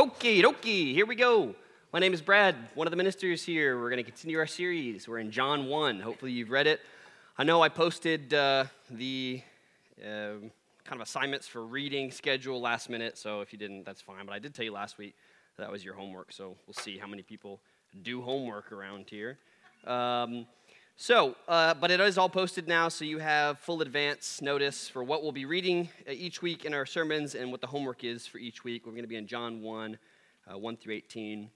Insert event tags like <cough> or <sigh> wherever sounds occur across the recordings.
Okie dokie, here we go. My name is Brad, one of the ministers here. We're going to continue our series. We're in John 1. Hopefully, you've read it. I know I posted uh, the uh, kind of assignments for reading schedule last minute, so if you didn't, that's fine. But I did tell you last week that was your homework, so we'll see how many people do homework around here. Um, so, uh, but it is all posted now, so you have full advance notice for what we'll be reading uh, each week in our sermons and what the homework is for each week. We're going to be in John 1, uh, 1 through 18.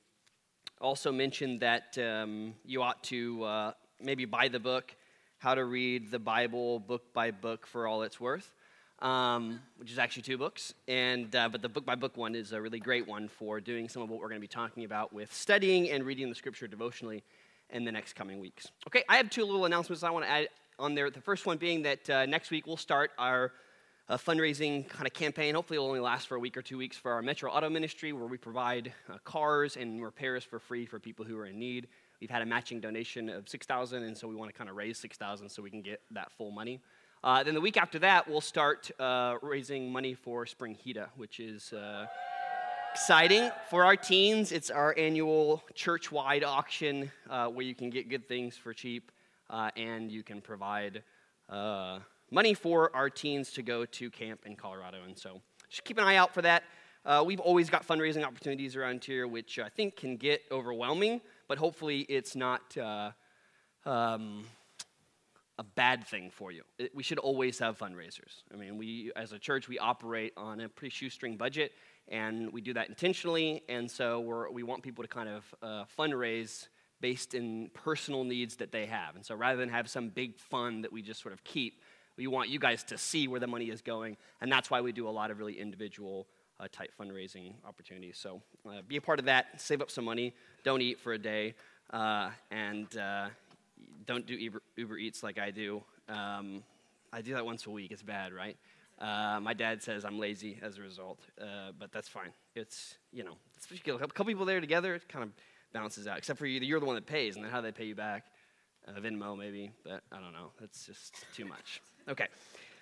Also mentioned that um, you ought to uh, maybe buy the book, How to Read the Bible Book by Book for All It's Worth, um, which is actually two books. And, uh, but the book by book one is a really great one for doing some of what we're going to be talking about with studying and reading the scripture devotionally in the next coming weeks. Okay, I have two little announcements I want to add on there. The first one being that uh, next week we'll start our uh, fundraising kind of campaign. Hopefully, it'll only last for a week or two weeks for our Metro Auto Ministry, where we provide uh, cars and repairs for free for people who are in need. We've had a matching donation of 6000 and so we want to kind of raise 6000 so we can get that full money. Uh, then the week after that, we'll start uh, raising money for Spring Hita, which is uh, exciting for our teens. It's our annual church wide auction uh, where you can get good things for cheap uh, and you can provide uh, money for our teens to go to camp in Colorado. And so just keep an eye out for that. Uh, we've always got fundraising opportunities around here, which I think can get overwhelming, but hopefully it's not. Uh, um, a bad thing for you. It, we should always have fundraisers. I mean, we as a church we operate on a pretty shoestring budget, and we do that intentionally. And so we want people to kind of uh, fundraise based in personal needs that they have. And so rather than have some big fund that we just sort of keep, we want you guys to see where the money is going. And that's why we do a lot of really individual uh, type fundraising opportunities. So uh, be a part of that, save up some money, don't eat for a day, uh, and uh, don't do Uber, Uber, Eats like I do. Um, I do that once a week. It's bad, right? Uh, my dad says I'm lazy as a result, uh, but that's fine. It's, you know, it's, a couple people there together, it kind of balances out, except for you, you're the one that pays, and then how they pay you back. Uh, Venmo, maybe, but I don't know. That's just too much. Okay.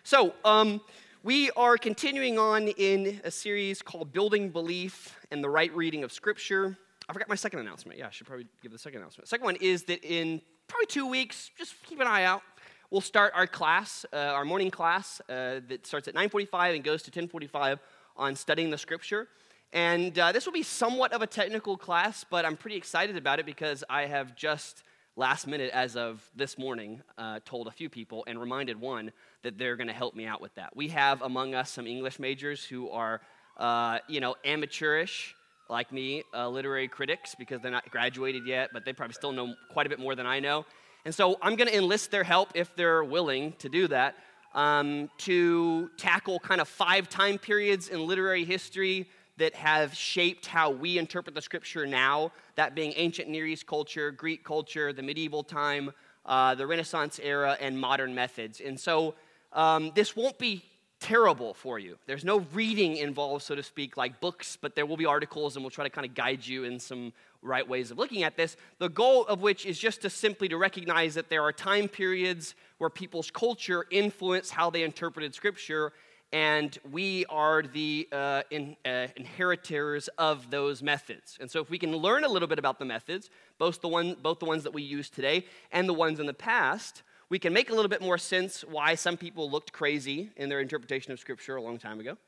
So, um, we are continuing on in a series called Building Belief and the Right Reading of Scripture. I forgot my second announcement. Yeah, I should probably give the second announcement. Second one is that in probably two weeks, just keep an eye out we'll start our class, uh, our morning class uh, that starts at 9:45 and goes to 10:45 on studying the Scripture. And uh, this will be somewhat of a technical class, but I'm pretty excited about it because I have just last minute, as of this morning, uh, told a few people and reminded one that they're going to help me out with that. We have among us some English majors who are, uh, you know, amateurish like me, uh, literary critics because they're not graduated yet, but they probably still know quite a bit more than I know. And so I'm going to enlist their help if they're willing to do that um, to tackle kind of five time periods in literary history that have shaped how we interpret the scripture now, that being ancient Near East culture, Greek culture, the medieval time, uh, the Renaissance era, and modern methods. And so um, this won't be terrible for you. There's no reading involved, so to speak, like books, but there will be articles, and we'll try to kind of guide you in some right ways of looking at this. The goal of which is just to simply to recognize that there are time periods where people's culture influenced how they interpreted Scripture, and we are the uh, in, uh, inheritors of those methods. And so, if we can learn a little bit about the methods, both the one, both the ones that we use today and the ones in the past we can make a little bit more sense why some people looked crazy in their interpretation of Scripture a long time ago.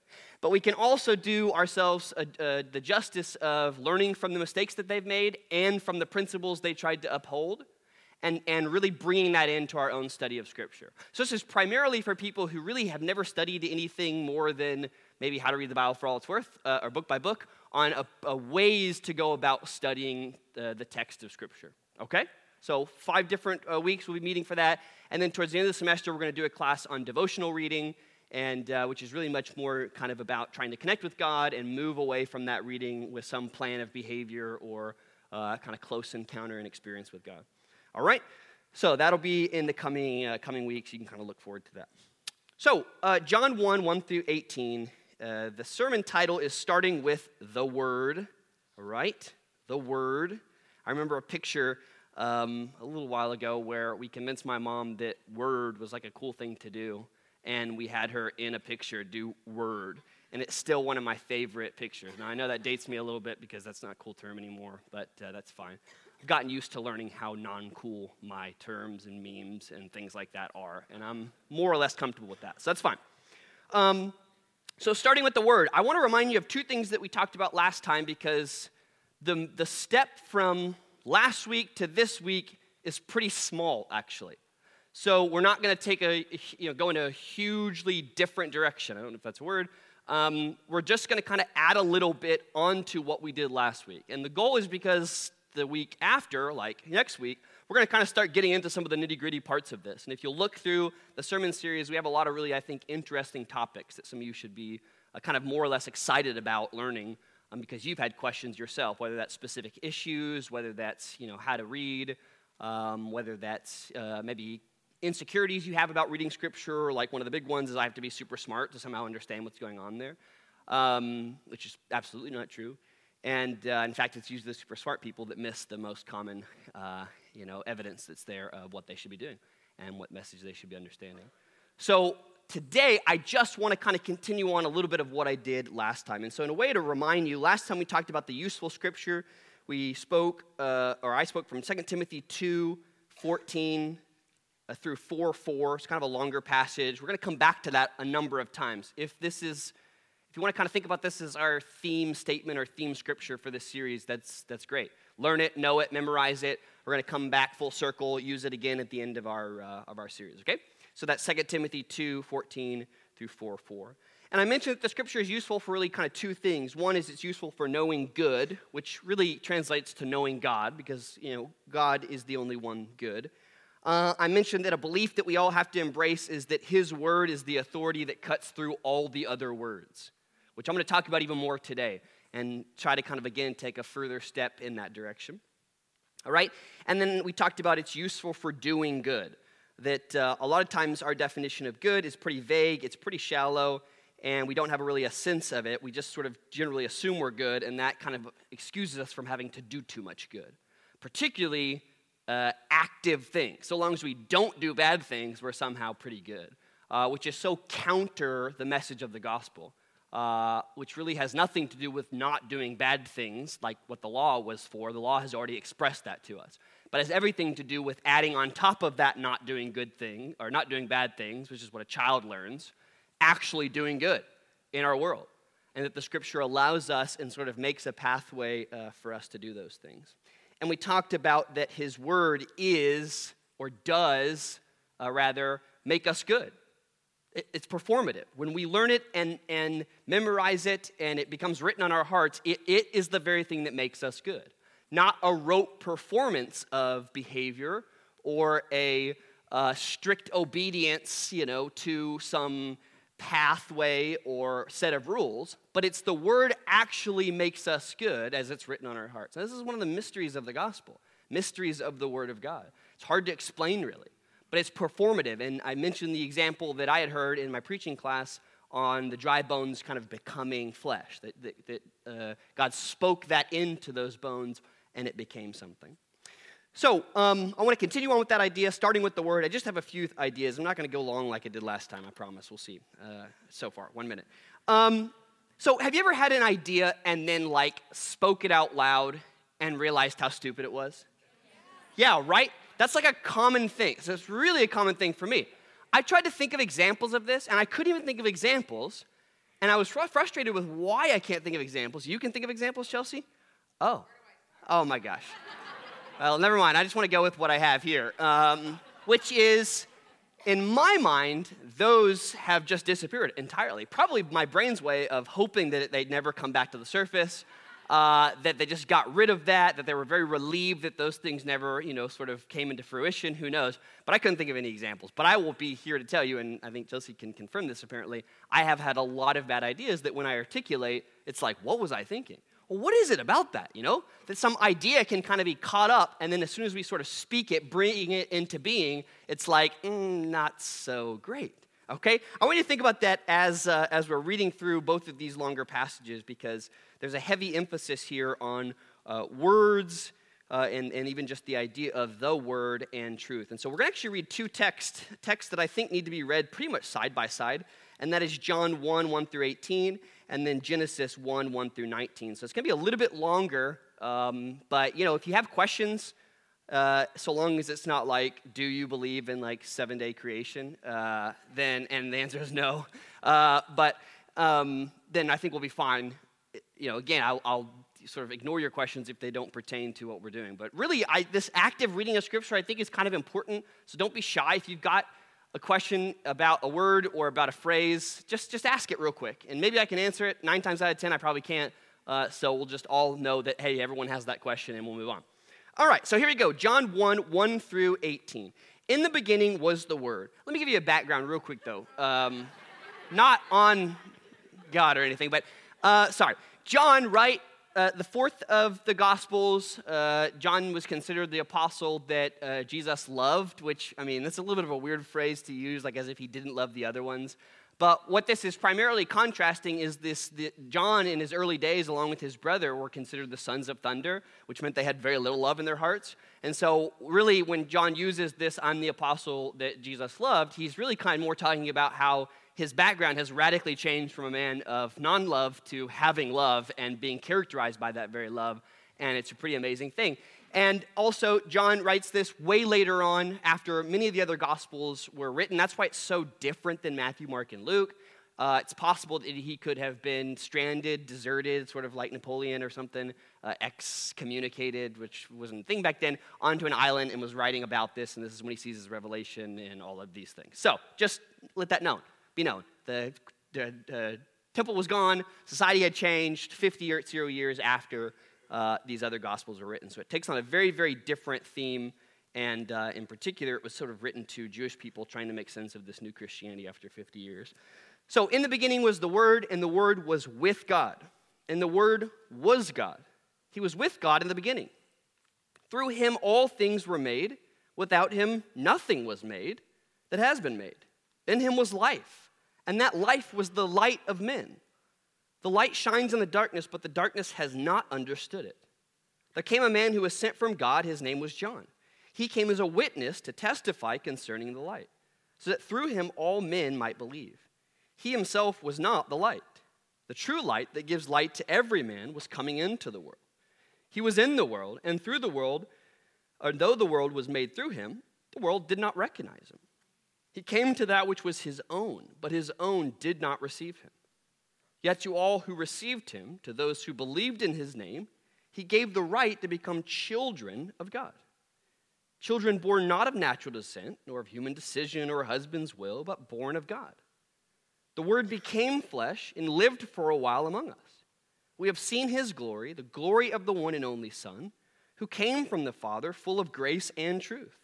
But we can also do ourselves a, a, the justice of learning from the mistakes that they've made and from the principles they tried to uphold. And, and really bringing that into our own study of Scripture. So, this is primarily for people who really have never studied anything more than maybe how to read the Bible for all it's worth, uh, or book by book, on a, a ways to go about studying uh, the text of Scripture. Okay? So, five different uh, weeks we'll be meeting for that. And then towards the end of the semester, we're going to do a class on devotional reading, and uh, which is really much more kind of about trying to connect with God and move away from that reading with some plan of behavior or uh, kind of close encounter and experience with God. All right? So, that'll be in the coming, uh, coming weeks. You can kind of look forward to that. So, uh, John 1 1 through 18. Uh, the sermon title is starting with the Word. All right? The Word. I remember a picture um, a little while ago where we convinced my mom that Word was like a cool thing to do, and we had her in a picture do Word. and it's still one of my favorite pictures. Now, I know that dates me a little bit because that's not a cool term anymore, but uh, that's fine. I've gotten used to learning how non cool my terms and memes and things like that are, and I'm more or less comfortable with that, so that's fine. Um, so, starting with the word, I want to remind you of two things that we talked about last time because the, the step from last week to this week is pretty small, actually. So, we're not going to take a, you know, go in a hugely different direction. I don't know if that's a word, um, we're just going to kind of add a little bit onto what we did last week. And the goal is because the week after, like next week, we're going to kind of start getting into some of the nitty gritty parts of this. And if you look through the sermon series, we have a lot of really, I think, interesting topics that some of you should be uh, kind of more or less excited about learning um, because you've had questions yourself, whether that's specific issues, whether that's, you know, how to read, um, whether that's uh, maybe insecurities you have about reading scripture, like one of the big ones is I have to be super smart to somehow understand what's going on there, um, which is absolutely not true. And uh, in fact, it's usually the super smart people that miss the most common, uh, you know, evidence that's there of what they should be doing and what message they should be understanding. So today, I just want to kind of continue on a little bit of what I did last time. And so, in a way to remind you, last time we talked about the useful scripture. We spoke, uh, or I spoke from 2 Timothy 2 14 uh, through 4 4. It's kind of a longer passage. We're going to come back to that a number of times. If this is, if you want to kind of think about this as our theme statement or theme scripture for this series, that's, that's great. Learn it, know it, memorize it. We're going to come back full circle, use it again at the end of our, uh, of our series, okay? So that's 2 Timothy 2 14 through 4 4. And I mentioned that the scripture is useful for really kind of two things. One is it's useful for knowing good, which really translates to knowing God, because, you know, God is the only one good. Uh, I mentioned that a belief that we all have to embrace is that His word is the authority that cuts through all the other words, which I'm going to talk about even more today and try to kind of again take a further step in that direction. All right? And then we talked about it's useful for doing good. That uh, a lot of times our definition of good is pretty vague, it's pretty shallow, and we don't have really a sense of it. We just sort of generally assume we're good, and that kind of excuses us from having to do too much good. Particularly uh, active things. So long as we don't do bad things, we're somehow pretty good, uh, which is so counter the message of the gospel, uh, which really has nothing to do with not doing bad things like what the law was for. The law has already expressed that to us. But has everything to do with adding on top of that not doing good thing, or not doing bad things, which is what a child learns, actually doing good in our world. And that the scripture allows us and sort of makes a pathway uh, for us to do those things and we talked about that his word is, or does, uh, rather, make us good. It, it's performative. When we learn it and, and memorize it and it becomes written on our hearts, it, it is the very thing that makes us good. Not a rote performance of behavior or a uh, strict obedience, you know, to some pathway or set of rules, but it's the word actually makes us good as it's written on our hearts. And this is one of the mysteries of the gospel, mysteries of the word of God. It's hard to explain really, but it's performative. And I mentioned the example that I had heard in my preaching class on the dry bones kind of becoming flesh, that, that, that uh, God spoke that into those bones and it became something. So, um, I want to continue on with that idea, starting with the word. I just have a few ideas. I'm not going to go long like I did last time, I promise. We'll see. Uh, so far, one minute. Um, so, have you ever had an idea and then, like, spoke it out loud and realized how stupid it was? Yeah, right? That's like a common thing. So, it's really a common thing for me. I tried to think of examples of this, and I couldn't even think of examples. And I was fr- frustrated with why I can't think of examples. You can think of examples, Chelsea? Oh. Oh my gosh. Well, never mind. I just want to go with what I have here, um, which is, in my mind, those have just disappeared entirely. Probably my brain's way of hoping that they'd never come back to the surface, uh, that they just got rid of that, that they were very relieved that those things never, you know, sort of came into fruition. Who knows? But I couldn't think of any examples. But I will be here to tell you, and I think Chelsea can confirm this apparently, I have had a lot of bad ideas that when I articulate, it's like, what was I thinking? Well, what is it about that, you know? That some idea can kind of be caught up, and then as soon as we sort of speak it, bring it into being, it's like, mm, not so great. Okay? I want you to think about that as, uh, as we're reading through both of these longer passages because there's a heavy emphasis here on uh, words uh, and, and even just the idea of the word and truth. And so we're going to actually read two texts, texts that I think need to be read pretty much side by side, and that is John 1 1 through 18 and then Genesis 1 1 through 19. So it's going to be a little bit longer, um, but you know, if you have questions, uh, so long as it's not like, do you believe in like seven day creation? Uh, then, and the answer is no. Uh, but um, then I think we'll be fine. You know, again, I'll, I'll, sort of ignore your questions if they don't pertain to what we're doing. But really, I, this active reading of Scripture I think is kind of important. So don't be shy if you've got a question about a word or about a phrase. Just just ask it real quick, and maybe I can answer it. Nine times out of ten, I probably can't. Uh, so we'll just all know that hey, everyone has that question, and we'll move on. All right, so here we go. John 1 1 through 18. In the beginning was the Word. Let me give you a background real quick, though. Um, not on God or anything, but uh, sorry. John, right? Uh, the fourth of the Gospels, uh, John was considered the apostle that uh, Jesus loved, which, I mean, that's a little bit of a weird phrase to use, like as if he didn't love the other ones. But what this is primarily contrasting is this John, in his early days, along with his brother, were considered the sons of thunder, which meant they had very little love in their hearts. And so, really, when John uses this, I'm the apostle that Jesus loved, he's really kind of more talking about how his background has radically changed from a man of non love to having love and being characterized by that very love. And it's a pretty amazing thing. And also, John writes this way later on after many of the other Gospels were written. That's why it's so different than Matthew, Mark, and Luke. Uh, it's possible that he could have been stranded, deserted, sort of like Napoleon or something, uh, excommunicated, which wasn't a thing back then, onto an island and was writing about this. And this is when he sees his revelation and all of these things. So just let that known, be know, The, the, the temple was gone, society had changed 50 or zero years after uh, these other gospels were written. So it takes on a very, very different theme. And uh, in particular, it was sort of written to Jewish people trying to make sense of this new Christianity after 50 years. So in the beginning was the Word, and the Word was with God. And the Word was God. He was with God in the beginning. Through him, all things were made. Without him, nothing was made that has been made. In him was life, and that life was the light of men. The light shines in the darkness, but the darkness has not understood it. There came a man who was sent from God. His name was John. He came as a witness to testify concerning the light, so that through him all men might believe. He himself was not the light. The true light that gives light to every man was coming into the world. He was in the world, and through the world, or though the world was made through him, the world did not recognize him. He came to that which was his own, but his own did not receive him. Yet to all who received him, to those who believed in his name, he gave the right to become children of God. Children born not of natural descent, nor of human decision or husband's will, but born of God. The Word became flesh and lived for a while among us. We have seen his glory, the glory of the one and only Son, who came from the Father, full of grace and truth.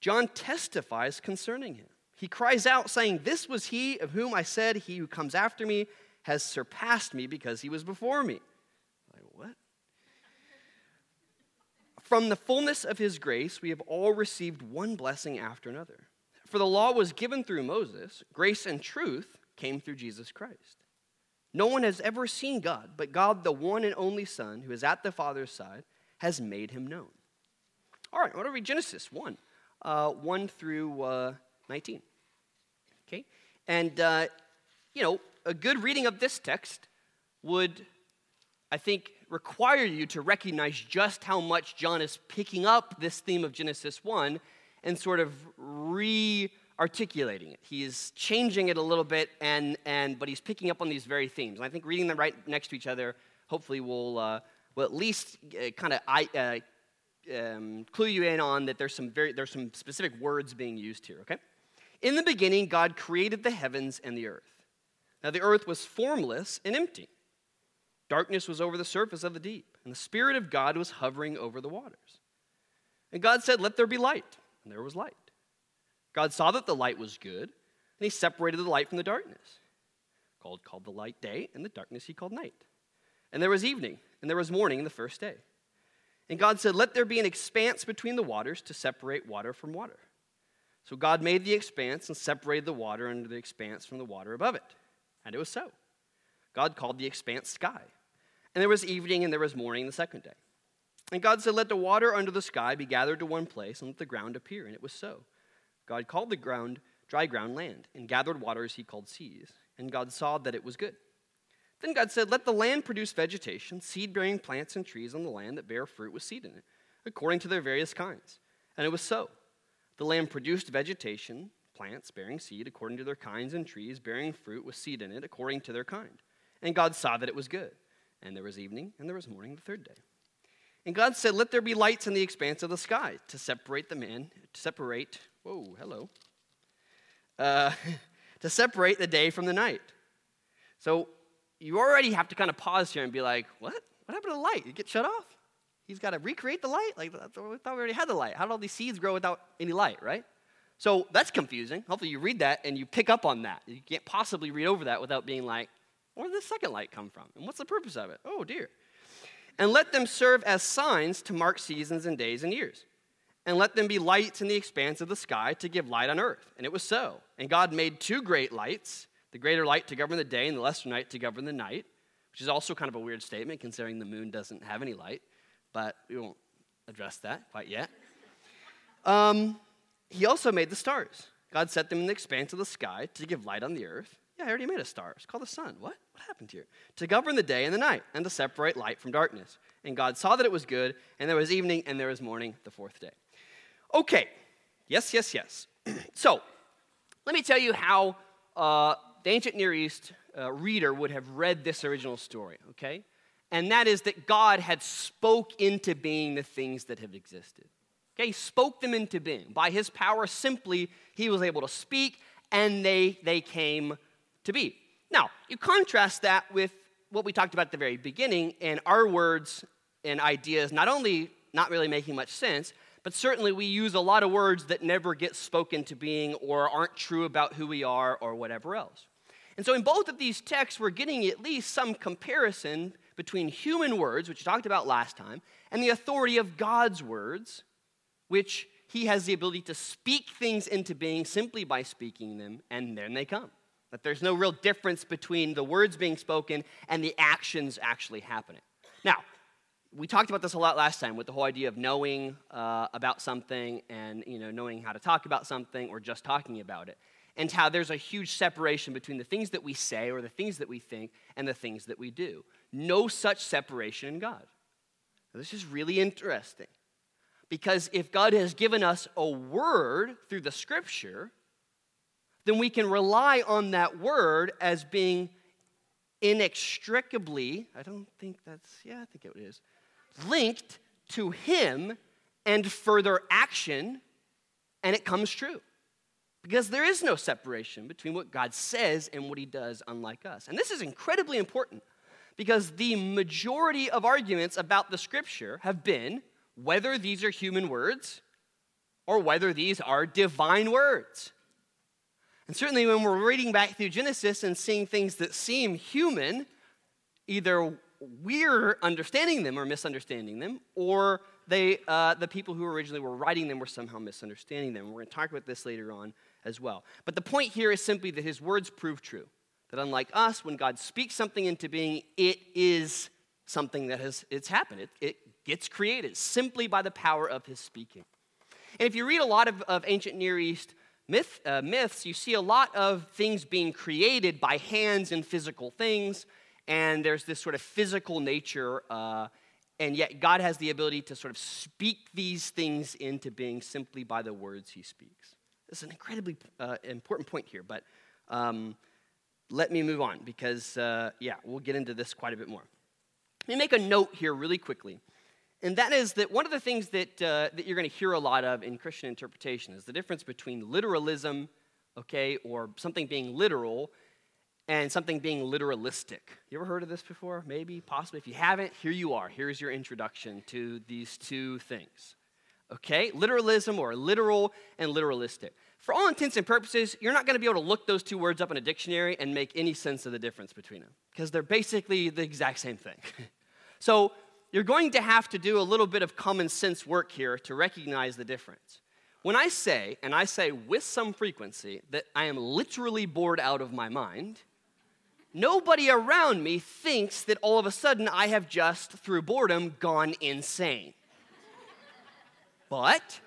John testifies concerning him. He cries out, saying, This was he of whom I said, He who comes after me has surpassed me because he was before me. Like, what? From the fullness of his grace, we have all received one blessing after another. For the law was given through Moses, grace and truth came through Jesus Christ. No one has ever seen God, but God, the one and only Son, who is at the Father's side, has made him known. All right, I want to read Genesis 1, uh, 1 through uh, 19. Okay? And, uh, you know, a good reading of this text would, I think, require you to recognize just how much John is picking up this theme of Genesis 1 and sort of re articulating it. He is changing it a little bit, and, and, but he's picking up on these very themes. And I think reading them right next to each other hopefully will, uh, will at least uh, kind of uh, um, clue you in on that there's some, very, there's some specific words being used here, okay? In the beginning, God created the heavens and the earth. Now the earth was formless and empty. Darkness was over the surface of the deep, and the Spirit of God was hovering over the waters. And God said, Let there be light. And there was light. God saw that the light was good, and he separated the light from the darkness. Called, called the light day, and the darkness he called night. And there was evening, and there was morning the first day. And God said, Let there be an expanse between the waters to separate water from water. So God made the expanse and separated the water under the expanse from the water above it. And it was so. God called the expanse sky. And there was evening and there was morning the second day. And God said, Let the water under the sky be gathered to one place, and let the ground appear. And it was so. God called the ground dry ground land, and gathered waters he called seas. And God saw that it was good. Then God said, Let the land produce vegetation, seed bearing plants and trees on the land that bear fruit with seed in it, according to their various kinds. And it was so. The land produced vegetation, plants bearing seed according to their kinds, and trees bearing fruit with seed in it according to their kind. And God saw that it was good. And there was evening, and there was morning the third day. And God said, Let there be lights in the expanse of the sky to separate the man, to separate, whoa, hello, uh, <laughs> to separate the day from the night. So you already have to kind of pause here and be like, What? What happened to the light? It get shut off? He's got to recreate the light? Like, I thought we already had the light. How did all these seeds grow without any light, right? So that's confusing. Hopefully you read that and you pick up on that. You can't possibly read over that without being like, where did the second light come from? And what's the purpose of it? Oh, dear. And let them serve as signs to mark seasons and days and years. And let them be lights in the expanse of the sky to give light on earth. And it was so. And God made two great lights the greater light to govern the day, and the lesser night to govern the night, which is also kind of a weird statement considering the moon doesn't have any light, but we won't address that quite yet. Um, he also made the stars. God set them in the expanse of the sky to give light on the earth yeah, I already made a star. It's called the sun. What? What happened here? To govern the day and the night, and to separate light from darkness. And God saw that it was good, and there was evening, and there was morning the fourth day. Okay. Yes, yes, yes. <clears throat> so, let me tell you how uh, the ancient Near East uh, reader would have read this original story, okay? And that is that God had spoke into being the things that have existed. Okay, he spoke them into being. By his power, simply, he was able to speak, and they, they came to be. Now, you contrast that with what we talked about at the very beginning, and our words and ideas not only not really making much sense, but certainly we use a lot of words that never get spoken to being or aren't true about who we are or whatever else. And so in both of these texts, we're getting at least some comparison between human words, which we talked about last time, and the authority of God's words, which he has the ability to speak things into being simply by speaking them, and then they come. That there's no real difference between the words being spoken and the actions actually happening. Now, we talked about this a lot last time with the whole idea of knowing uh, about something and you know knowing how to talk about something or just talking about it. And how there's a huge separation between the things that we say or the things that we think and the things that we do. No such separation in god. Now, this is really interesting. Because if god has given us a word through the scripture then we can rely on that word as being inextricably, I don't think that's, yeah, I think it is, linked to Him and further action, and it comes true. Because there is no separation between what God says and what He does, unlike us. And this is incredibly important because the majority of arguments about the scripture have been whether these are human words or whether these are divine words. And certainly when we're reading back through Genesis and seeing things that seem human, either we're understanding them or misunderstanding them, or they, uh, the people who originally were writing them were somehow misunderstanding them. We're going to talk about this later on as well. But the point here is simply that his words prove true. That unlike us, when God speaks something into being, it is something that has it's happened. It, it gets created simply by the power of his speaking. And if you read a lot of, of ancient Near East myth, uh, myths, you see a lot of things being created by hands and physical things, and there's this sort of physical nature, uh, and yet God has the ability to sort of speak these things into being simply by the words he speaks. This is an incredibly uh, important point here, but um, let me move on because, uh, yeah, we'll get into this quite a bit more. Let me make a note here really quickly. And that is that one of the things that, uh, that you're going to hear a lot of in Christian interpretation is the difference between literalism, okay, or something being literal, and something being literalistic. You ever heard of this before? Maybe, possibly. If you haven't, here you are. Here's your introduction to these two things. Okay? Literalism or literal and literalistic. For all intents and purposes, you're not going to be able to look those two words up in a dictionary and make any sense of the difference between them because they're basically the exact same thing. <laughs> so, you're going to have to do a little bit of common sense work here to recognize the difference. When I say, and I say with some frequency, that I am literally bored out of my mind, nobody around me thinks that all of a sudden I have just, through boredom, gone insane. but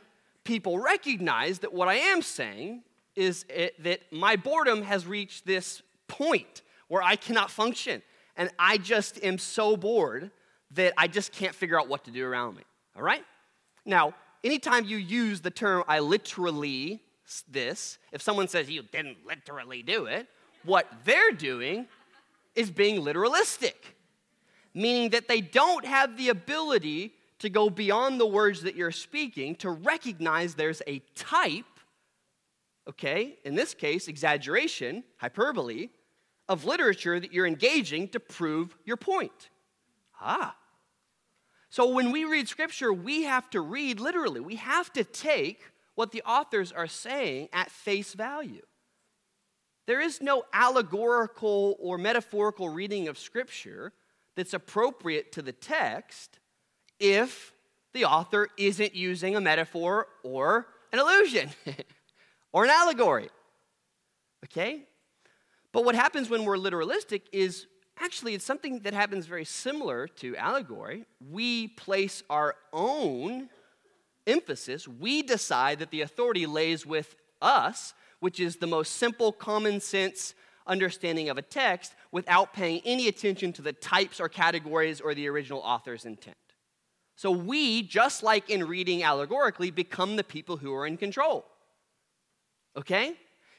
people recognize that what I am saying is it, that my boredom has reached this point where I cannot function and I just am so bored that I just can't figure out what to do around me. All right? Now, anytime you use the term I literally this, if someone says you didn't literally do it, what they're doing is being literalistic, meaning that they don't have the ability to go beyond the words that you're speaking to recognize there's a type, okay, in this case, exaggeration, hyperbole, of literature that you're engaging to prove your point. Ah. So when we read scripture, we have to read literally. We have to take what the authors are saying at face value. There is no allegorical or metaphorical reading of scripture that's appropriate to the text if the author isn't using a metaphor or an illusion <laughs> or an allegory. Okay? But what happens when we're literalistic is actually it's something that happens very similar to allegory. We place our own emphasis, we decide that the authority lays with us, which is the most simple, common sense understanding of a text without paying any attention to the types or categories or the original author's intent. So we, just like in reading allegorically, become the people who are in control. Okay?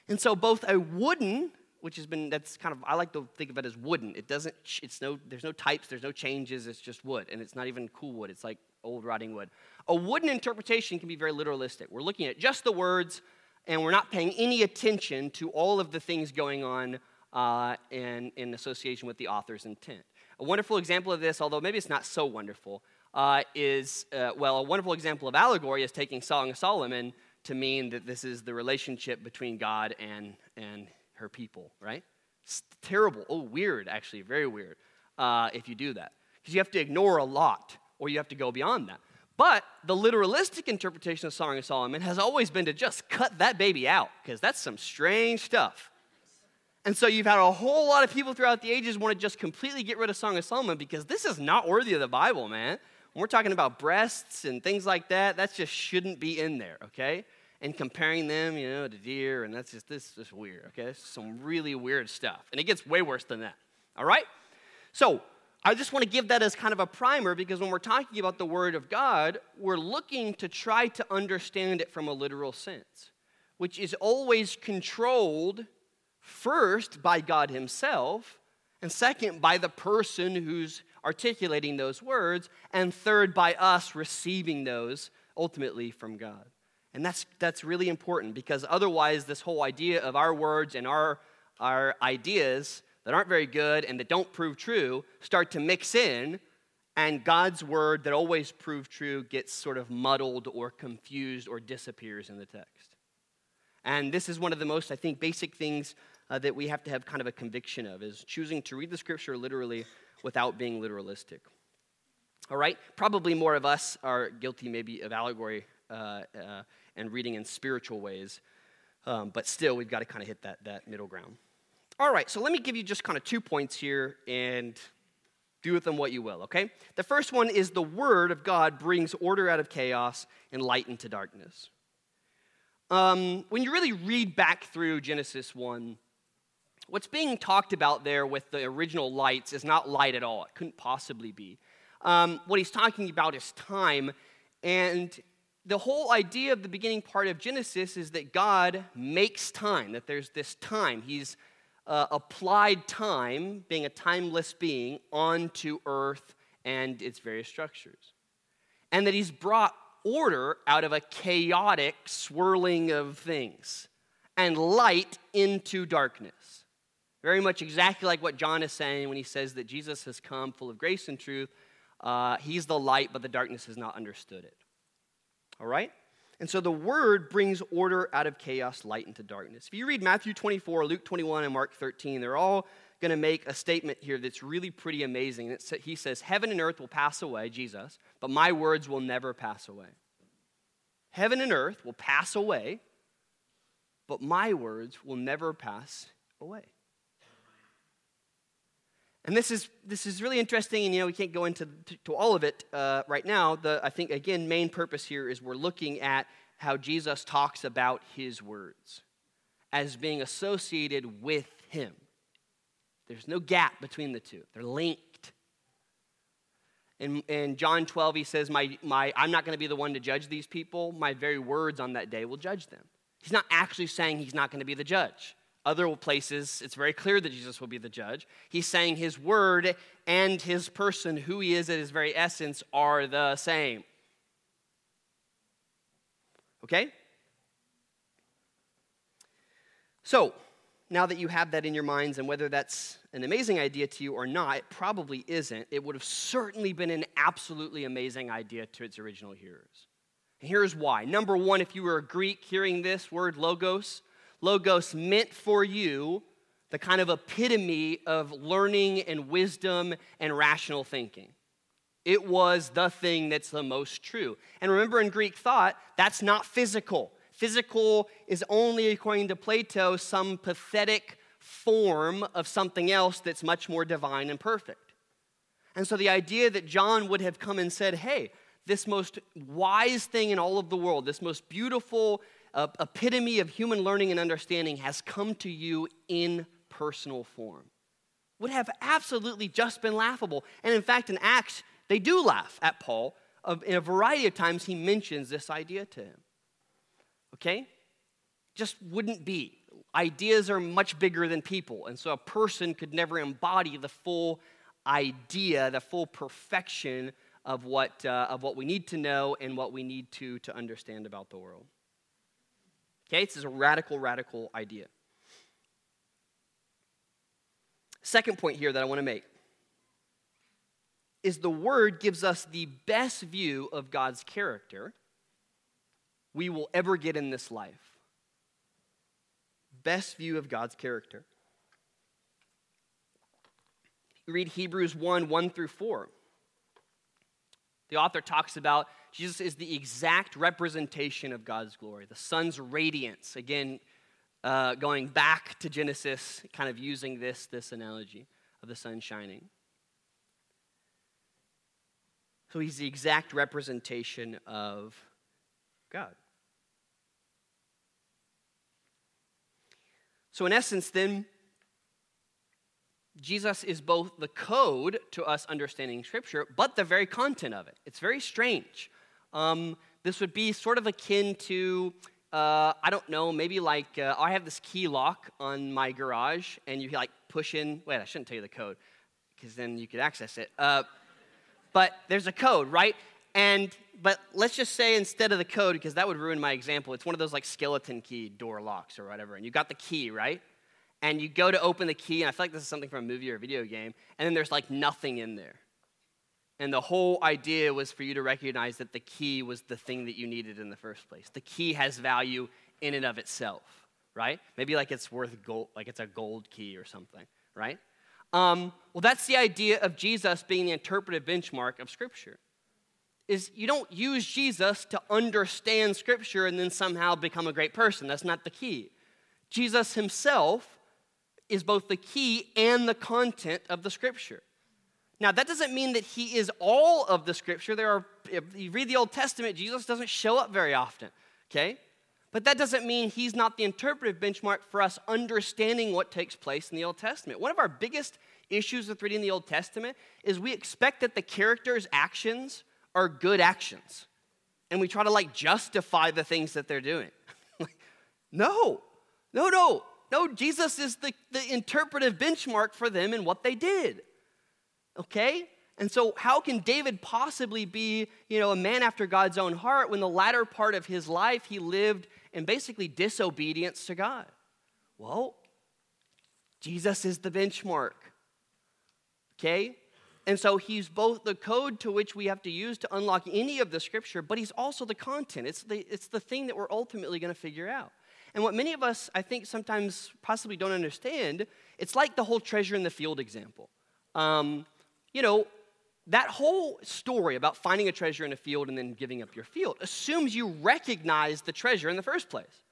And so both a wooden which has been that's kind of I like to think of it as wooden. It doesn't it's no there's no types, there's no changes, it's just wood and it's not even cool wood. It's like old rotting wood. A wooden interpretation can be very literalistic. We're looking at just the words and we're not paying any attention to all of the things going on uh, in, in association with the author's intent. A wonderful example of this, although maybe it's not so wonderful, uh, is, uh, well, a wonderful example of allegory is taking Song of Solomon to mean that this is the relationship between God and, and her people, right? It's terrible. Oh, weird, actually, very weird uh, if you do that. Because you have to ignore a lot or you have to go beyond that. But the literalistic interpretation of Song of Solomon has always been to just cut that baby out because that's some strange stuff. And so you've had a whole lot of people throughout the ages want to just completely get rid of Song of Solomon because this is not worthy of the Bible, man. When we're talking about breasts and things like that, that just shouldn't be in there, okay? and comparing them, you know, to deer, and that's just this is weird. Okay, this is some really weird stuff, and it gets way worse than that. All right, so I just want to give that as kind of a primer because when we're talking about the Word of God, we're looking to try to understand it from a literal sense, which is always controlled first by God Himself, and second by the person who's articulating those words, and third by us receiving those ultimately from God. And that's, that's really important because otherwise, this whole idea of our words and our, our ideas that aren't very good and that don't prove true start to mix in, and God's word that always proved true gets sort of muddled or confused or disappears in the text. And this is one of the most, I think, basic things uh, that we have to have kind of a conviction of is choosing to read the scripture literally without being literalistic. All right? Probably more of us are guilty, maybe, of allegory uh, uh, and reading in spiritual ways. Um, but still, we've got to kind of hit that, that middle ground. All right, so let me give you just kind of two points here and do with them what you will, okay? The first one is the Word of God brings order out of chaos and light into darkness. Um, when you really read back through Genesis 1, what's being talked about there with the original lights is not light at all. It couldn't possibly be. Um, what he's talking about is time, and the whole idea of the beginning part of Genesis is that God makes time, that there's this time. He's uh, applied time, being a timeless being, onto earth and its various structures. And that He's brought order out of a chaotic swirling of things and light into darkness. Very much exactly like what John is saying when he says that Jesus has come full of grace and truth. Uh, he's the light, but the darkness has not understood it. All right? And so the word brings order out of chaos, light into darkness. If you read Matthew 24, Luke 21, and Mark 13, they're all going to make a statement here that's really pretty amazing. It's, he says, Heaven and earth will pass away, Jesus, but my words will never pass away. Heaven and earth will pass away, but my words will never pass away. And this is, this is really interesting, and you know, we can't go into to, to all of it uh, right now. The, I think, again, main purpose here is we're looking at how Jesus talks about his words as being associated with him. There's no gap between the two, they're linked. In, in John 12, he says, my, my, I'm not going to be the one to judge these people. My very words on that day will judge them. He's not actually saying he's not going to be the judge. Other places, it's very clear that Jesus will be the judge. He's saying his word and his person, who he is at his very essence, are the same. Okay? So, now that you have that in your minds, and whether that's an amazing idea to you or not, it probably isn't. It would have certainly been an absolutely amazing idea to its original hearers. And here's why. Number one, if you were a Greek hearing this word logos, logos meant for you the kind of epitome of learning and wisdom and rational thinking. It was the thing that's the most true. And remember, in Greek thought, that's not physical. Physical is only, according to Plato, some pathetic form of something else that's much more divine and perfect. And so the idea that John would have come and said, hey, this most wise thing in all of the world, this most beautiful uh, epitome of human learning and understanding has come to you in personal form, would have absolutely just been laughable. And in fact, in Acts, they do laugh at Paul. In a variety of times, he mentions this idea to him. Okay? Just wouldn't be. Ideas are much bigger than people, and so a person could never embody the full idea, the full perfection of what, uh, of what we need to know and what we need to, to understand about the world. Okay, this is a radical, radical idea. Second point here that I want to make is the Word gives us the best view of God's character we will ever get in this life. Best view of God's character. read Hebrews 1 1 through 4. The author talks about Jesus is the exact representation of God's glory, the sun's radiance. Again, uh, going back to Genesis, kind of using this, this analogy of the sun shining. So he's the exact representation of God. So, in essence, then, Jesus is both the code to us understanding Scripture, but the very content of it. It's very strange. Um, this would be sort of akin to, uh, I don't know, maybe like uh, I have this key lock on my garage, and you like push in. Wait, I shouldn't tell you the code, because then you could access it. Uh, but there's a code, right? And but let's just say instead of the code, because that would ruin my example, it's one of those like skeleton key door locks or whatever, and you got the key, right? and you go to open the key, and I feel like this is something from a movie or a video game, and then there's like nothing in there. And the whole idea was for you to recognize that the key was the thing that you needed in the first place. The key has value in and of itself, right? Maybe like it's worth gold, like it's a gold key or something, right? Um, well, that's the idea of Jesus being the interpretive benchmark of Scripture. Is you don't use Jesus to understand Scripture and then somehow become a great person. That's not the key. Jesus himself is both the key and the content of the scripture. Now, that doesn't mean that he is all of the scripture. There are, if you read the Old Testament, Jesus doesn't show up very often, okay? But that doesn't mean he's not the interpretive benchmark for us understanding what takes place in the Old Testament. One of our biggest issues with reading the Old Testament is we expect that the characters' actions are good actions. And we try to like justify the things that they're doing. <laughs> no, no, no. No, Jesus is the, the interpretive benchmark for them and what they did. Okay? And so, how can David possibly be, you know, a man after God's own heart when the latter part of his life he lived in basically disobedience to God? Well, Jesus is the benchmark. Okay? And so he's both the code to which we have to use to unlock any of the scripture, but he's also the content. It's the, it's the thing that we're ultimately going to figure out. And what many of us, I think, sometimes possibly don't understand, it's like the whole treasure in the field example. Um, you know, that whole story about finding a treasure in a field and then giving up your field assumes you recognize the treasure in the first place.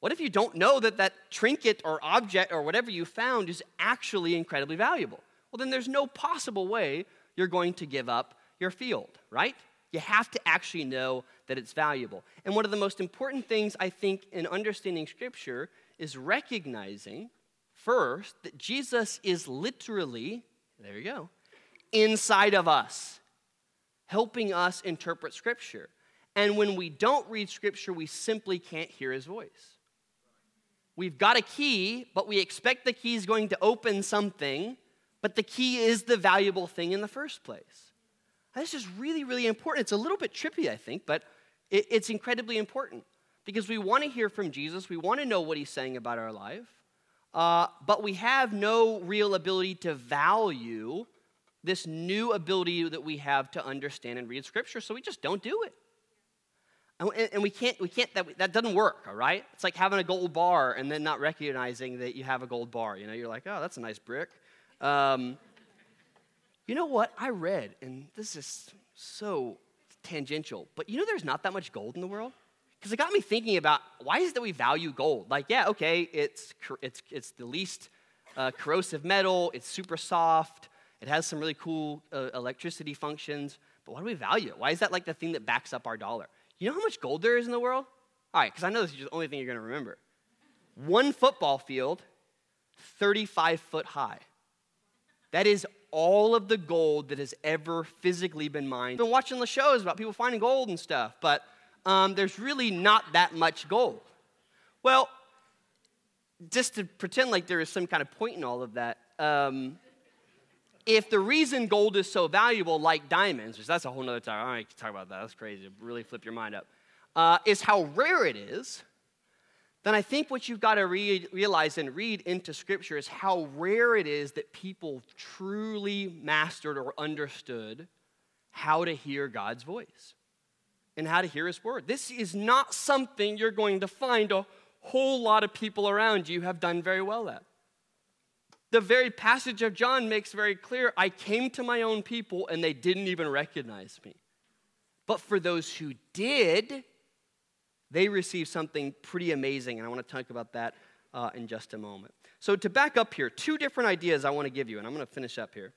What if you don't know that that trinket or object or whatever you found is actually incredibly valuable? Well, then there's no possible way you're going to give up your field, right? You have to actually know that it's valuable. And one of the most important things I think in understanding Scripture is recognizing first that Jesus is literally, there you go, inside of us, helping us interpret Scripture. And when we don't read Scripture, we simply can't hear his voice. We've got a key, but we expect the key is going to open something, but the key is the valuable thing in the first place. This is really, really important. It's a little bit trippy, I think, but it's incredibly important because we want to hear from Jesus. We want to know what he's saying about our life, uh, but we have no real ability to value this new ability that we have to understand and read Scripture, so we just don't do it. And, we can't, we can't that, that doesn't work, all right? It's like having a gold bar and then not recognizing that you have a gold bar. You know, you're like, oh, that's a nice brick. Um, you know what? I read, and this is so tangential, but you know there's not that much gold in the world? Because it got me thinking about why is it that we value gold? Like, yeah, okay, it's, it's, it's the least uh, corrosive metal, it's super soft, it has some really cool uh, electricity functions, but why do we value it? Why is that like the thing that backs up our dollar? You know how much gold there is in the world? All right, because I know this is the only thing you're going to remember. One football field, 35 foot high. That is all of the gold that has ever physically been mined. I've been watching the shows about people finding gold and stuff, but um, there's really not that much gold. Well, just to pretend like there is some kind of point in all of that, um, if the reason gold is so valuable, like diamonds, which that's a whole nother time, I don't talk about that, that's crazy, really flip your mind up, uh, is how rare it is, then I think what you've got to re- realize and read into Scripture is how rare it is that people truly mastered or understood how to hear God's voice and how to hear His word. This is not something you're going to find a whole lot of people around you have done very well at the very passage of John makes very clear I came to my own people and they didn't even recognize me. But for those who did, they received something pretty amazing. And I want to talk about that uh, in just a moment. So, to back up here, two different ideas I want to give you, and I'm going to finish up here.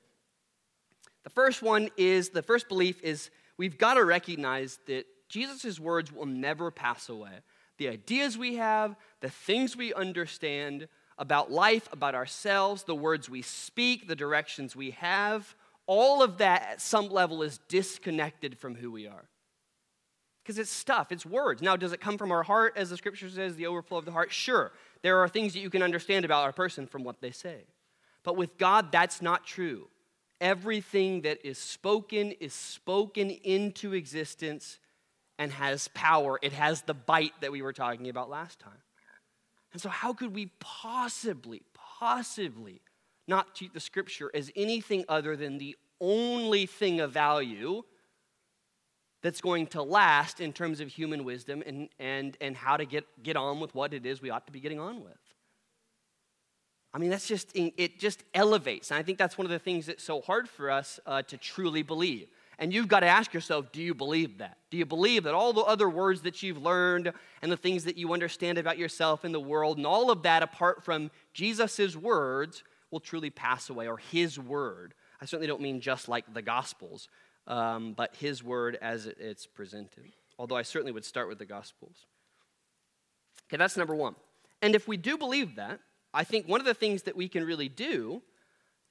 The first one is the first belief is we've got to recognize that Jesus' words will never pass away. The ideas we have, the things we understand, about life, about ourselves, the words we speak, the directions we have, all of that at some level is disconnected from who we are. Because it's stuff, it's words. Now, does it come from our heart, as the scripture says, the overflow of the heart? Sure. There are things that you can understand about our person from what they say. But with God, that's not true. Everything that is spoken is spoken into existence and has power. It has the bite that we were talking about last time. And so, how could we possibly, possibly not treat the scripture as anything other than the only thing of value that's going to last in terms of human wisdom and, and, and how to get, get on with what it is we ought to be getting on with? I mean, that's just, it just elevates. And I think that's one of the things that's so hard for us uh, to truly believe. And you've got to ask yourself do you believe that? Do you believe that all the other words that you've learned and the things that you understand about yourself and the world and all of that, apart from Jesus' words, will truly pass away, or his word? I certainly don't mean just like the Gospels, um, but his word as it's presented. Although I certainly would start with the Gospels. Okay, that's number one. And if we do believe that, I think one of the things that we can really do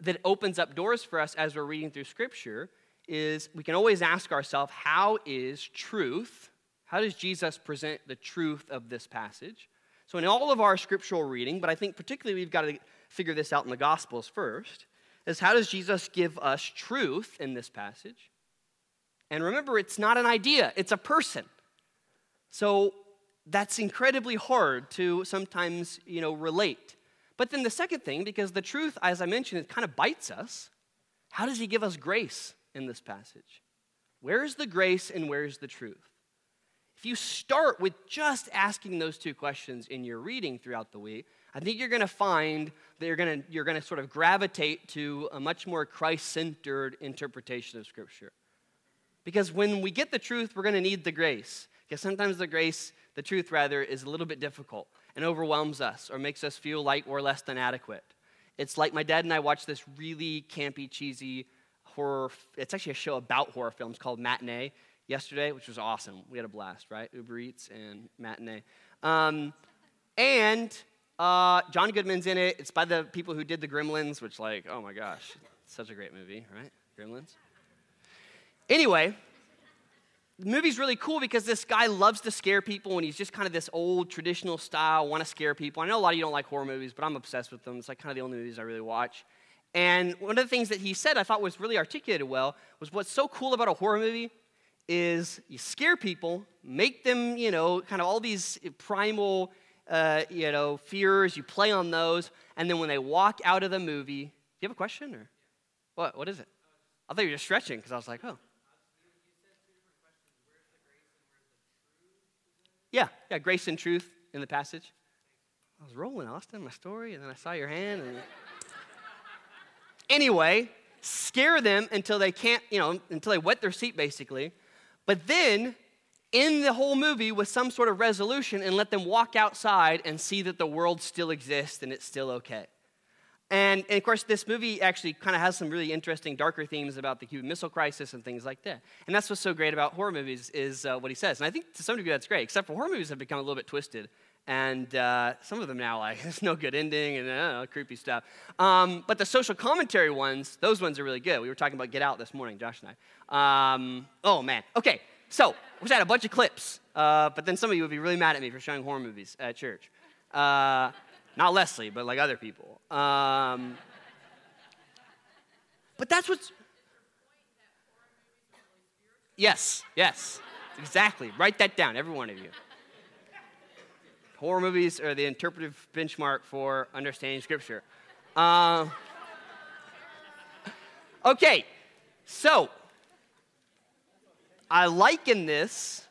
that opens up doors for us as we're reading through Scripture is we can always ask ourselves how is truth, how does Jesus present the truth of this passage? So, in all of our scriptural reading, but I think particularly we've got to figure this out in the Gospels first, is how does Jesus give us truth in this passage? And remember, it's not an idea, it's a person. So, that's incredibly hard to sometimes, you know, relate. But then the second thing, because the truth, as I mentioned, it kind of bites us, how does he give us grace? In this passage? Where's the grace and where's the truth? If you start with just asking those two questions in your reading throughout the week, I think you're going to find that you're going to, you're going to sort of gravitate to a much more Christ centered interpretation of Scripture. Because when we get the truth, we're going to need the grace. Because sometimes the grace, the truth rather, is a little bit difficult and overwhelms us or makes us feel like we're less than adequate. It's like my dad and I watched this really campy, cheesy horror. It's actually a show about horror films called Matinee yesterday, which was awesome. We had a blast, right? Uber Eats and Matinee. Um, and Uh, John Goodman's in it. It's by the people who did the Gremlins, which, like, oh my gosh, such a great movie, right? Gremlins. Anyway, the movie's really cool because this guy loves to scare people and he's just kind of this old traditional style, want to scare people. I know a lot of you don't like horror movies, but I'm obsessed with them. It's like kind of the only movies I really watch. And one of the things that he said I thought was really articulated well was what's so cool about a horror movie is you scare people, make them, you know, kind of all these primal, uh, you know, fears, you play on those, and then when they walk out of the movie, do you have a question or what? What is it? I thought you were just stretching because I was like, oh. Yeah, yeah, grace and truth in the passage. I was rolling. Telling my story, and then I saw your hand. And... anyway, scare them until they can't, you know, until they wet their seat, basically. But then, end the whole movie, with some sort of resolution, and let them walk outside and see that the world still exists and it's still okay. And, and, of course, this movie actually kind of has some really interesting, darker themes about the Cuban Missile Crisis and things like that. And that's what's so great about horror movies is uh, what he says. And I think to some degree that's great, except for horror movies have become a little bit twisted. And uh, some of them now, like, <laughs> there's no good ending and uh, creepy stuff. Um, but the social commentary ones, those ones are really good. We were talking about Get Out this morning, Josh and I. Um, oh, man. Okay, so we had a bunch of clips. Uh, but then some of you would be really mad at me for showing horror movies at church. Uh, not Leslie, but like other people. Um, but that's what's. Yes, yes, exactly. Write that down, every one of you. Horror movies are the interpretive benchmark for understanding Scripture. Uh, okay, so I liken this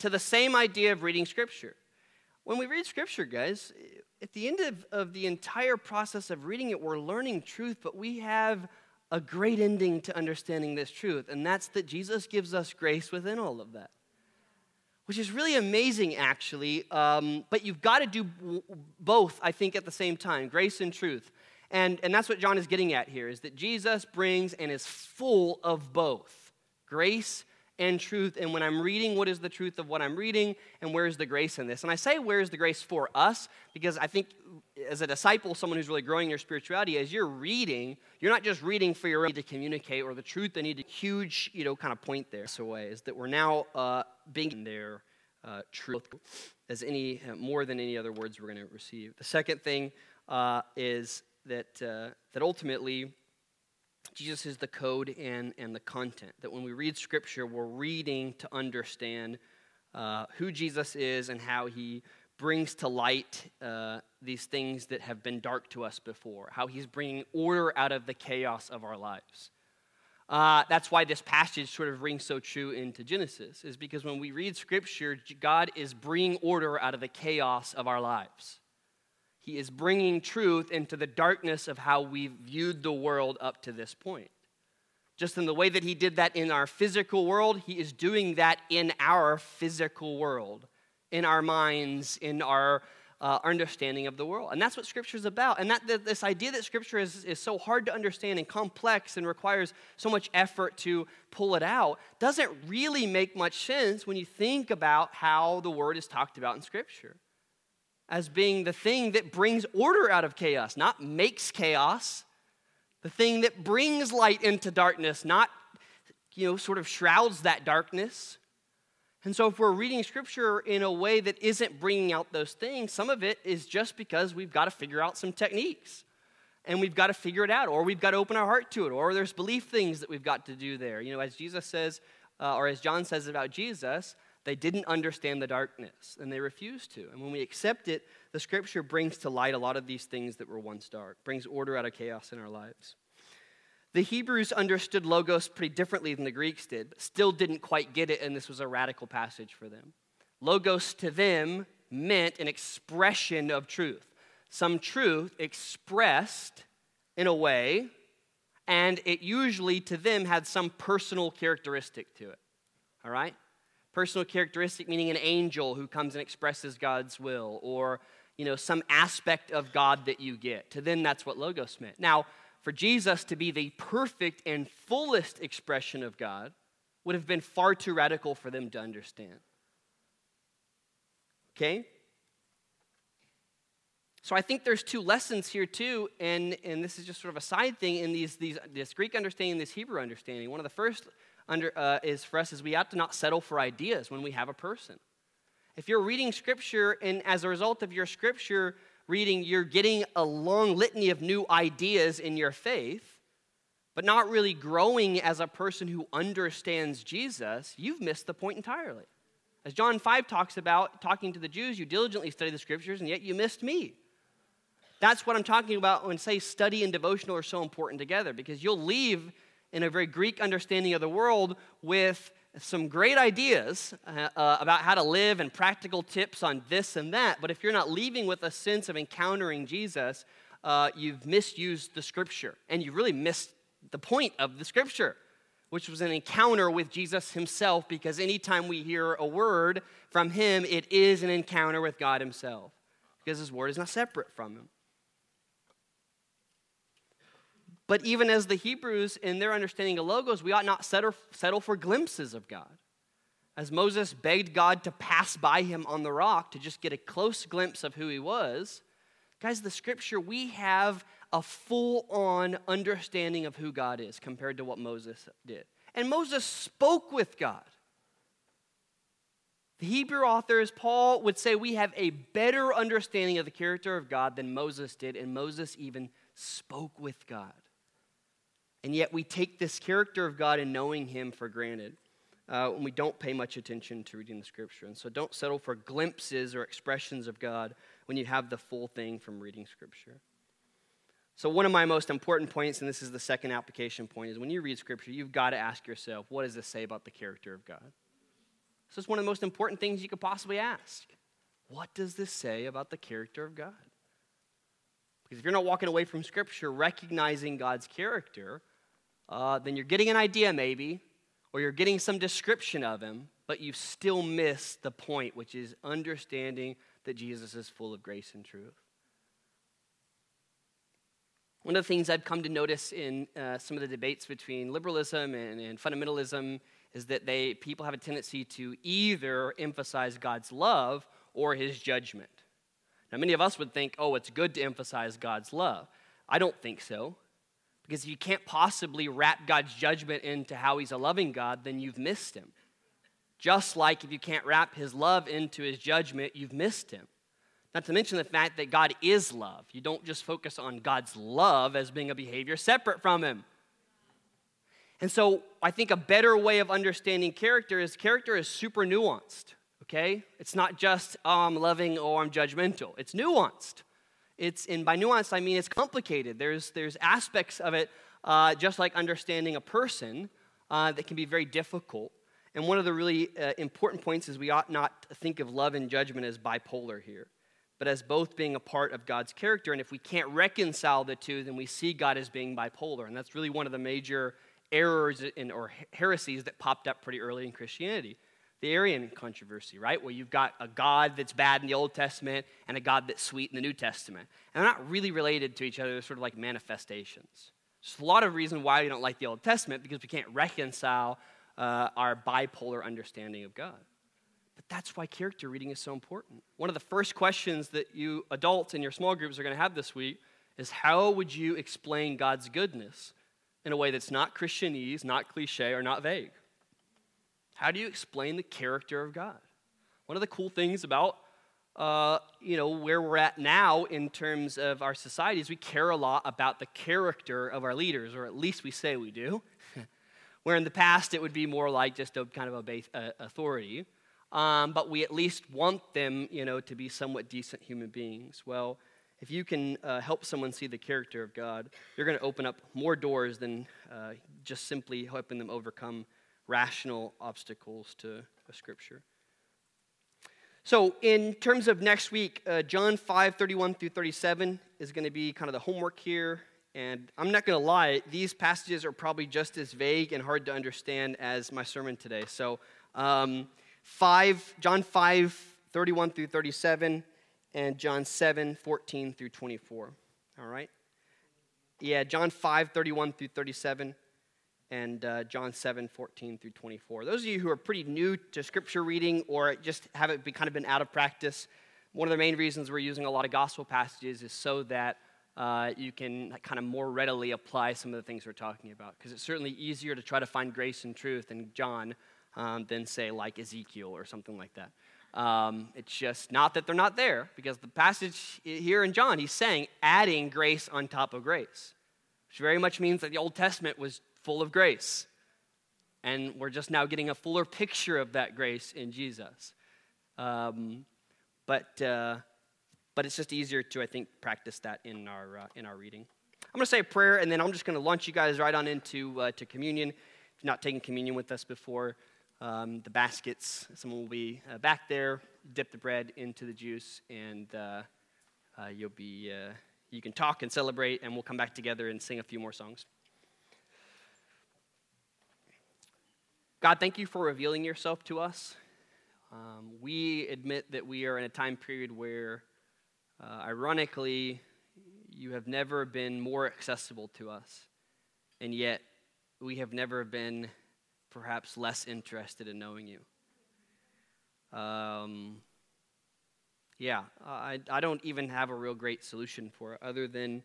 to the same idea of reading Scripture. When we read Scripture, guys, at the end of, of the entire process of reading it, we're learning truth, but we have a great ending to understanding this truth, and that's that Jesus gives us grace within all of that, which is really amazing, actually. Um, but you've got to do both, I think, at the same time grace and truth. And, and that's what John is getting at here is that Jesus brings and is full of both grace and truth. And when I'm reading, what is the truth of what I'm reading, and where is the grace in this? And I say, where is the grace for us? Because I think as a disciple, someone who's really growing your spirituality, as you're reading, you're not just reading for your own to communicate or the truth that need a huge, you know, kind of point there. So way is that we're now uh, being there. uh, truth as any uh, more than any other words we're going to receive. The second thing uh, is that uh, that ultimately Jesus is the code and, and the content. That when we read Scripture, we're reading to understand uh, who Jesus is and how he brings to light uh, these things that have been dark to us before, how he's bringing order out of the chaos of our lives. Uh, that's why this passage sort of rings so true into Genesis, is because when we read Scripture, God is bringing order out of the chaos of our lives. He is bringing truth into the darkness of how we've viewed the world up to this point. Just in the way that he did that in our physical world, he is doing that in our physical world, in our minds, in our uh, understanding of the world. And that's what Scripture is about. And that, this idea that Scripture is, is so hard to understand and complex and requires so much effort to pull it out doesn't really make much sense when you think about how the Word is talked about in Scripture as being the thing that brings order out of chaos, not makes chaos, the thing that brings light into darkness, not, you know, sort of shrouds that darkness. And so, if we're reading scripture in a way that isn't bringing out those things, some of it is just because we've got to figure out some techniques and we've got to figure it out, or we've got to open our heart to it, or there's belief things that we've got to do there. You know, as Jesus says, uh, or as John says about Jesus, they didn't understand the darkness, and they refused to. And when we accept it, the scripture brings to light a lot of these things that were once dark, brings order out of chaos in our lives. The Hebrews understood logos pretty differently than the Greeks did, but still didn't quite get it, and this was a radical passage for them. Logos to them meant an expression of truth, some truth expressed in a way, and it usually to them had some personal characteristic to it. All right? Personal characteristic meaning an angel who comes and expresses God's will or you know some aspect of God that you get. To them that's what logos meant. Now, for Jesus to be the perfect and fullest expression of God would have been far too radical for them to understand. Okay? So I think there's two lessons here too, and, and this is just sort of a side thing in these, these this Greek understanding, this Hebrew understanding. One of the first under, uh, is for us is we have to not settle for ideas when we have a person. If you're reading scripture and as a result of your scripture reading, you're getting a long litany of new ideas in your faith, but not really growing as a person who understands Jesus, you've missed the point entirely. As John 5 talks about, talking to the Jews, you diligently study the scriptures, and yet you missed me. That's what I'm talking about when say study and devotional are so important together because you'll leave in a very Greek understanding of the world with some great ideas uh, uh, about how to live and practical tips on this and that. But if you're not leaving with a sense of encountering Jesus, uh, you've misused the scripture and you've really missed the point of the scripture, which was an encounter with Jesus himself, because anytime we hear a word from him, it is an encounter with God himself, because his word is not separate from him. But even as the Hebrews, in their understanding of logos, we ought not settle, settle for glimpses of God. As Moses begged God to pass by him on the rock to just get a close glimpse of who he was, guys, the scripture, we have a full on understanding of who God is compared to what Moses did. And Moses spoke with God. The Hebrew authors, Paul would say, we have a better understanding of the character of God than Moses did, and Moses even spoke with God. And yet we take this character of God and knowing Him for granted. Uh, when we don't pay much attention to reading the scripture. And so don't settle for glimpses or expressions of God when you have the full thing from reading scripture. So, one of my most important points, and this is the second application point, is when you read scripture, you've got to ask yourself, what does this say about the character of God? This is one of the most important things you could possibly ask. What does this say about the character of God? Because if you're not walking away from scripture recognizing God's character, uh, then you're getting an idea maybe, or you're getting some description of him, but you've still missed the point, which is understanding that Jesus is full of grace and truth. One of the things I've come to notice in uh, some of the debates between liberalism and, and fundamentalism is that they people have a tendency to either emphasize God's love or his judgment. Now, many of us would think, oh, it's good to emphasize God's love. I don't think so. Because if you can't possibly wrap God's judgment into how he's a loving God, then you've missed him. Just like if you can't wrap his love into his judgment, you've missed him. Not to mention the fact that God is love. You don't just focus on God's love as being a behavior separate from him. And so I think a better way of understanding character is character is super nuanced, okay? It's not just, oh, I'm loving or I'm judgmental. It's nuanced. It's, and by nuance, I mean it's complicated. There's, there's aspects of it, uh, just like understanding a person, uh, that can be very difficult. And one of the really uh, important points is we ought not think of love and judgment as bipolar here, but as both being a part of God's character. And if we can't reconcile the two, then we see God as being bipolar. And that's really one of the major errors in, or heresies that popped up pretty early in Christianity the Arian controversy, right? Where you've got a God that's bad in the Old Testament and a God that's sweet in the New Testament. And they're not really related to each other, they're sort of like manifestations. There's a lot of reason why we don't like the Old Testament because we can't reconcile uh, our bipolar understanding of God. But that's why character reading is so important. One of the first questions that you adults in your small groups are going to have this week is how would you explain God's goodness in a way that's not Christianese, not cliche, or not vague? How do you explain the character of God? One of the cool things about uh, you know where we're at now in terms of our society is we care a lot about the character of our leaders, or at least we say we do. <laughs> where in the past it would be more like just a kind of obey uh, authority, um, but we at least want them, you know, to be somewhat decent human beings. Well, if you can uh, help someone see the character of God, you're going to open up more doors than uh, just simply helping them overcome rational obstacles to a scripture. So, in terms of next week, uh, John 5 31 through 37 is going to be kind of the homework here. And I'm not going to lie, these passages are probably just as vague and hard to understand as my sermon today. So, um, 5, John 5 31 through 37, and John 7 14 through 24. All right? Yeah, John 5 31 through 37 and uh, John 7, 14 through 24. Those of you who are pretty new to scripture reading or just haven't kind of been out of practice, one of the main reasons we're using a lot of gospel passages is so that uh, you can kind of more readily apply some of the things we're talking about. Because it's certainly easier to try to find grace and truth in John um, than, say, like Ezekiel or something like that. Um, it's just not that they're not there, because the passage here in John, he's saying adding grace on top of grace, which very much means that the Old Testament was full of grace. And we're just now getting a fuller picture of that grace in Jesus. Um, but, uh, but it's just easier to, I think, practice that in our, uh, in our reading. I'm going to say a prayer, and then I'm just going to launch you guys right on into uh, to communion. If you're not taking communion with us before, um, the baskets. Someone will be uh, back there, dip the bread into the juice, and uh, uh, you'll be, uh, you can talk and celebrate, and we'll come back together and sing a few more songs. God, thank you for revealing yourself to us. Um, we admit that we are in a time period where, uh, ironically, you have never been more accessible to us, and yet we have never been perhaps less interested in knowing you. Um, yeah, I, I don't even have a real great solution for it other than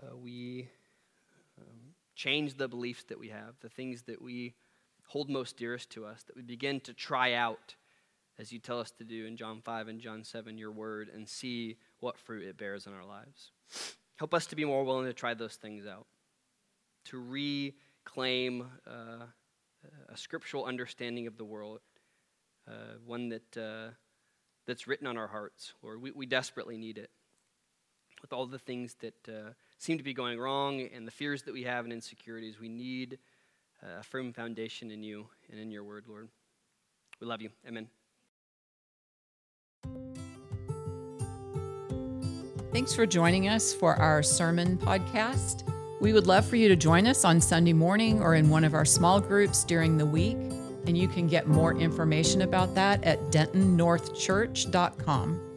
uh, we um, change the beliefs that we have, the things that we hold most dearest to us, that we begin to try out, as you tell us to do in John 5 and John 7, your word, and see what fruit it bears in our lives. Help us to be more willing to try those things out, to reclaim. Uh, a scriptural understanding of the world, uh, one that, uh, that's written on our hearts, Lord. We, we desperately need it. With all the things that uh, seem to be going wrong and the fears that we have and insecurities, we need a firm foundation in you and in your word, Lord. We love you. Amen. Thanks for joining us for our sermon podcast. We would love for you to join us on Sunday morning or in one of our small groups during the week. And you can get more information about that at dentonnorthchurch.com.